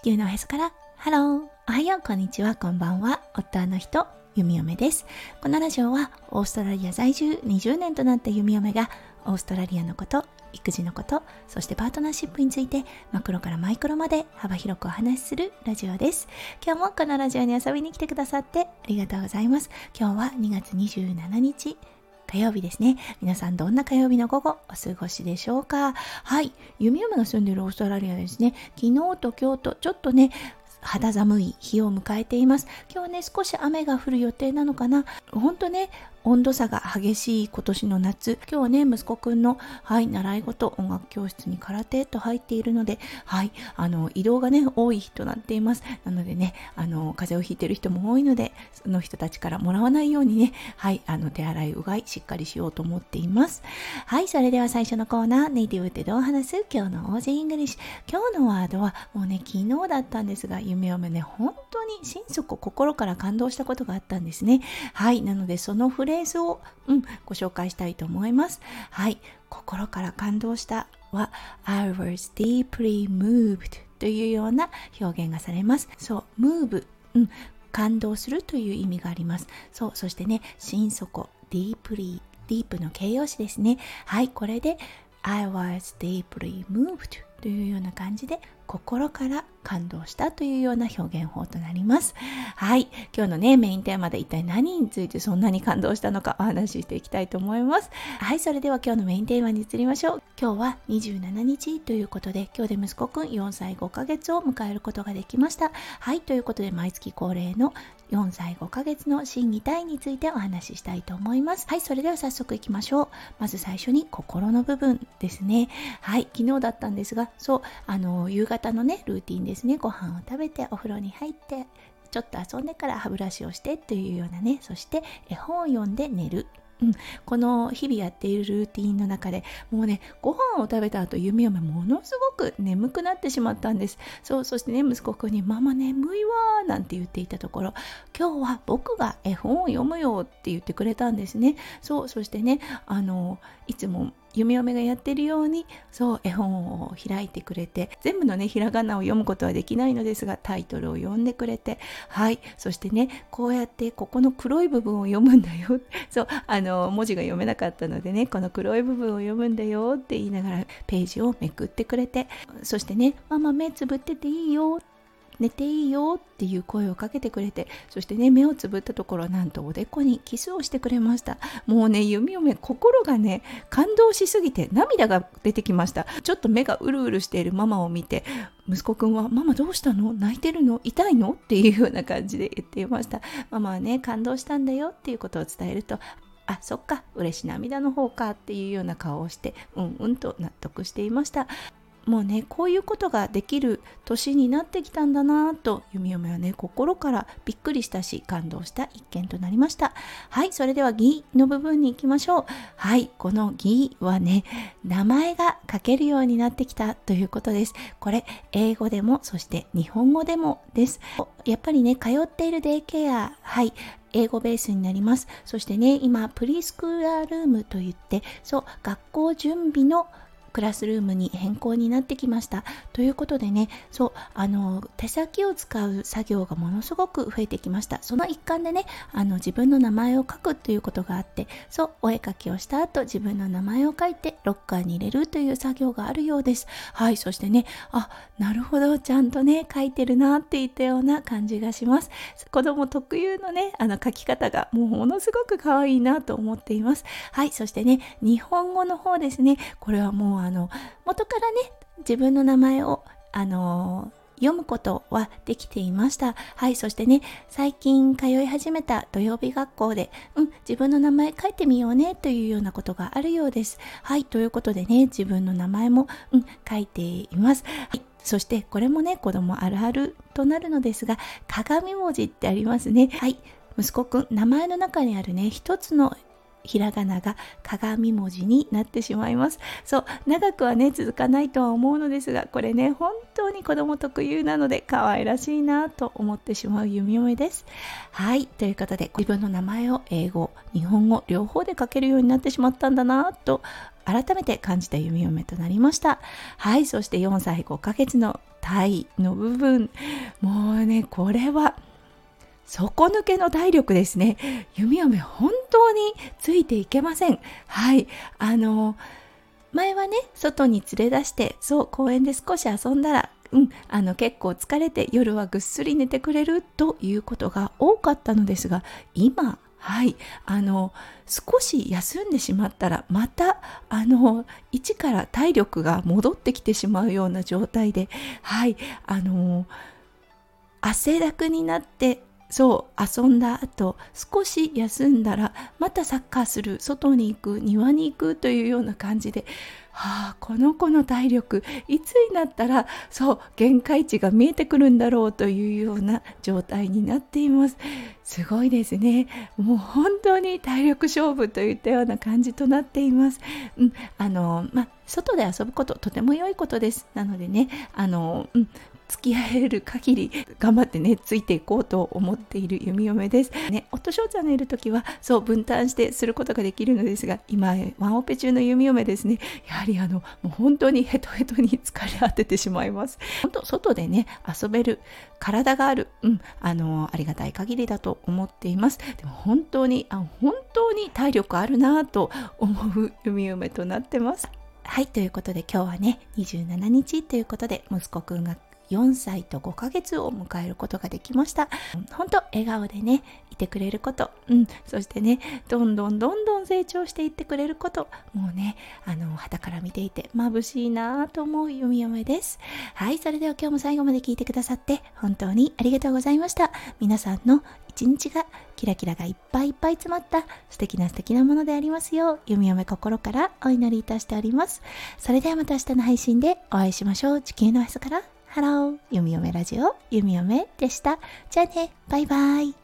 地球のおへそから。ハローおはよう。こんにちは。こんばんは。夫の人。ゆみよめです。このラジオはオーストラリア在住。20年となった弓嫁がオーストラリアのこと育児のことそしてパートナーシップについてマクロからマイクロまで幅広くお話しするラジオです。今日もこのラジオに遊びに来てくださってありがとうございます。今日は2月27日。火曜日ですね。皆さんどんな火曜日の午後お過ごしでしょうか？はい。弓嫁が住んでいるオーストラリアですね。昨日と今日とちょっとね、肌寒い日を迎えています。今日はね、少し雨が降る予定なのかな。ほんとね、温度差が激しい今年の夏。今日はね息子くんの、はい、習い事音楽教室に空手と入っているので、はい、あの移動がね多い日となっています。なのでねあの風邪をひいている人も多いのでその人たちからもらわないようにね、はい、あの手洗いうがいしっかりしようと思っています。はいそれでは最初のコーナーネイティブってどう話す？今日の Aussie English。今日のワードはもうね昨日だったんですが夢をね本当に心底心から感動したことがあったんですねはいなのでそのフレーズを、うん、ご紹介したいと思います。はい。心から感動したは I was deeply moved というような表現がされます。そう、move、うん、感動するという意味があります。そう、そしてね、心底、deeply、ディープの形容詞ですね。はい、これで I was deeply moved というような感じで心から感動したというような表現法となります。はい。今日のね、メインテーマで一体何についてそんなに感動したのかお話ししていきたいと思います。はい。それでは今日のメインテーマに移りましょう。今日は27日ということで、今日で息子くん4歳5ヶ月を迎えることができました。はい。ということで、毎月恒例の4歳5ヶ月の心技体についてお話ししたいと思います。はい。それでは早速いきましょう。まず最初に心の部分ですね。はい。昨日だったんですが、そう、あの、夕方方のねルーティンですね。ご飯を食べてお風呂に入ってちょっと遊んでから歯ブラシをしてというようなね。そして絵本を読んで寝る。うん、この日々やっているルーティンの中でもうねご飯を食べた後弓嫁ものすごく眠くなってしまったんです。そうそしてね息子くんに「ママ眠いわ」なんて言っていたところ今日は僕が絵本を読むよって言ってくれたんですね。そうそしてねあのいつも夢嫁がやってるようにそう絵本を開いてくれて全部のねひらがなを読むことはできないのですがタイトルを読んでくれてはいそしてねこうやってここの黒い部分を読むんだよ。そうあの文字が読めなかったのでねこの黒い部分を読むんだよって言いながらページをめくってくれてそしてねママ目つぶってていいよって寝ていいよっていう声をかけてくれてそしてね目をつぶったところなんとおでこにキスをしてくれました。もうね弓嫁心がね感動しすぎて涙が出てきました。ちょっと目がうるうるしているママを見て息子くんは「ママどうしたの？泣いてるの？痛いの?」っていうような感じで言っていました。ママはね感動したんだよっていうことを伝えるとあそっか嬉し涙の方かっていうような顔をしてうんうんと納得していました。もうねこういうことができる年になってきたんだなと弓嫁はね心からびっくりしたし感動した一件となりました。はいそれでは「義」の部分に行きましょう。はいこの「義」はね名前が書けるようになってきたということです。これ英語でもそして日本語でもです。やっぱりね通っているデイケアはい英語ベースになります。そしてね、今、プリスクーラールームといって、そう、学校準備のクラスルームに変更になってきました。ということでね、そう、あの、手先を使う作業がものすごく増えてきました。その一環でね、あの、自分の名前を書くということがあって、そう、お絵かきをした後、自分の名前を書いて、ロッカーに入れるという作業があるようです。はい、そしてね、あ、なるほど、ちゃんとね、書いてるなっていったような感じがします。子供特有のね、あの、書き方がもうものすごく可愛いなと思っています。はい、そしてね、日本語の方ですね、これはもうあの元からね自分の名前をあの読むことはできていました。はい、そしてね、最近通い始めた土曜日学校で、うん、自分の名前書いてみようねというようなことがあるようです。はい、ということでね、自分の名前も、うん、書いています。はいそしてこれもね子供あるあるとなるのですが鏡文字ってありますねはい息子くん名前の中にあるね一つのひらがなが鏡文字になってしまいます。そう長くはね続かないとは思うのですがこれね本当に子供特有なので可愛らしいなと思ってしまう弓嫁です。はいということで自分の名前を英語日本語両方で書けるようになってしまったんだなと改めて感じた弓嫁となりました。はいそして4歳5ヶ月の体の部分。もうねこれは底抜けの体力ですね。弓嫁本当についていけません。はい。あの前はね外に連れ出してそう公園で少し遊んだらうん、あの結構疲れて夜はぐっすり寝てくれるということが多かったのですが今はい。あの少し休んでしまったらまたあの一から体力が戻ってきてしまうような状態ではい。あの汗だくになってそう遊んだ後少し休んだらまたサッカーする外に行く庭に行くというような感じではあこの子の体力いつになったらそう限界値が見えてくるんだろうというような状態になっています。すごいですね。もう本当に体力勝負といったような感じとなっています、うん、あのま外で遊ぶこととても良いことです。なのでねあの、うん、付き合える限り頑張ってねついていこうと思っている弓嫁です。ね、夫翔ちゃんのいる時はそう分担してすることができるのですが今ワンオペ中の弓嫁ですねやはりあのもう本当にヘトヘトに疲れ果ててしまいます。本当外でね遊べる体がある、うん、あのありがたい限りだと思っています。でも本当にあ本当に体力あるなと思う弓嫁となってます。はい、ということで今日はね、27日ということで息子くんが4歳と5ヶ月を迎えることができました。本当笑顔でね、いてくれること、うん、そしてね、どんどんどんどん成長していってくれること、もうね、あの、肌から見ていて眩しいなと思う弓嫁です。はい、それでは今日も最後まで聞いてくださって本当にありがとうございました。皆さんの一日がキラキラがいっぱいいっぱい詰まった素敵な素敵なものでありますよう、ゆみよめ心からお祈りいたしております。それではまた明日の配信でお会いしましょう。地球のおへそからハロー、ゆみよめラジオ、ゆみよめでした。じゃあね、バイバイ。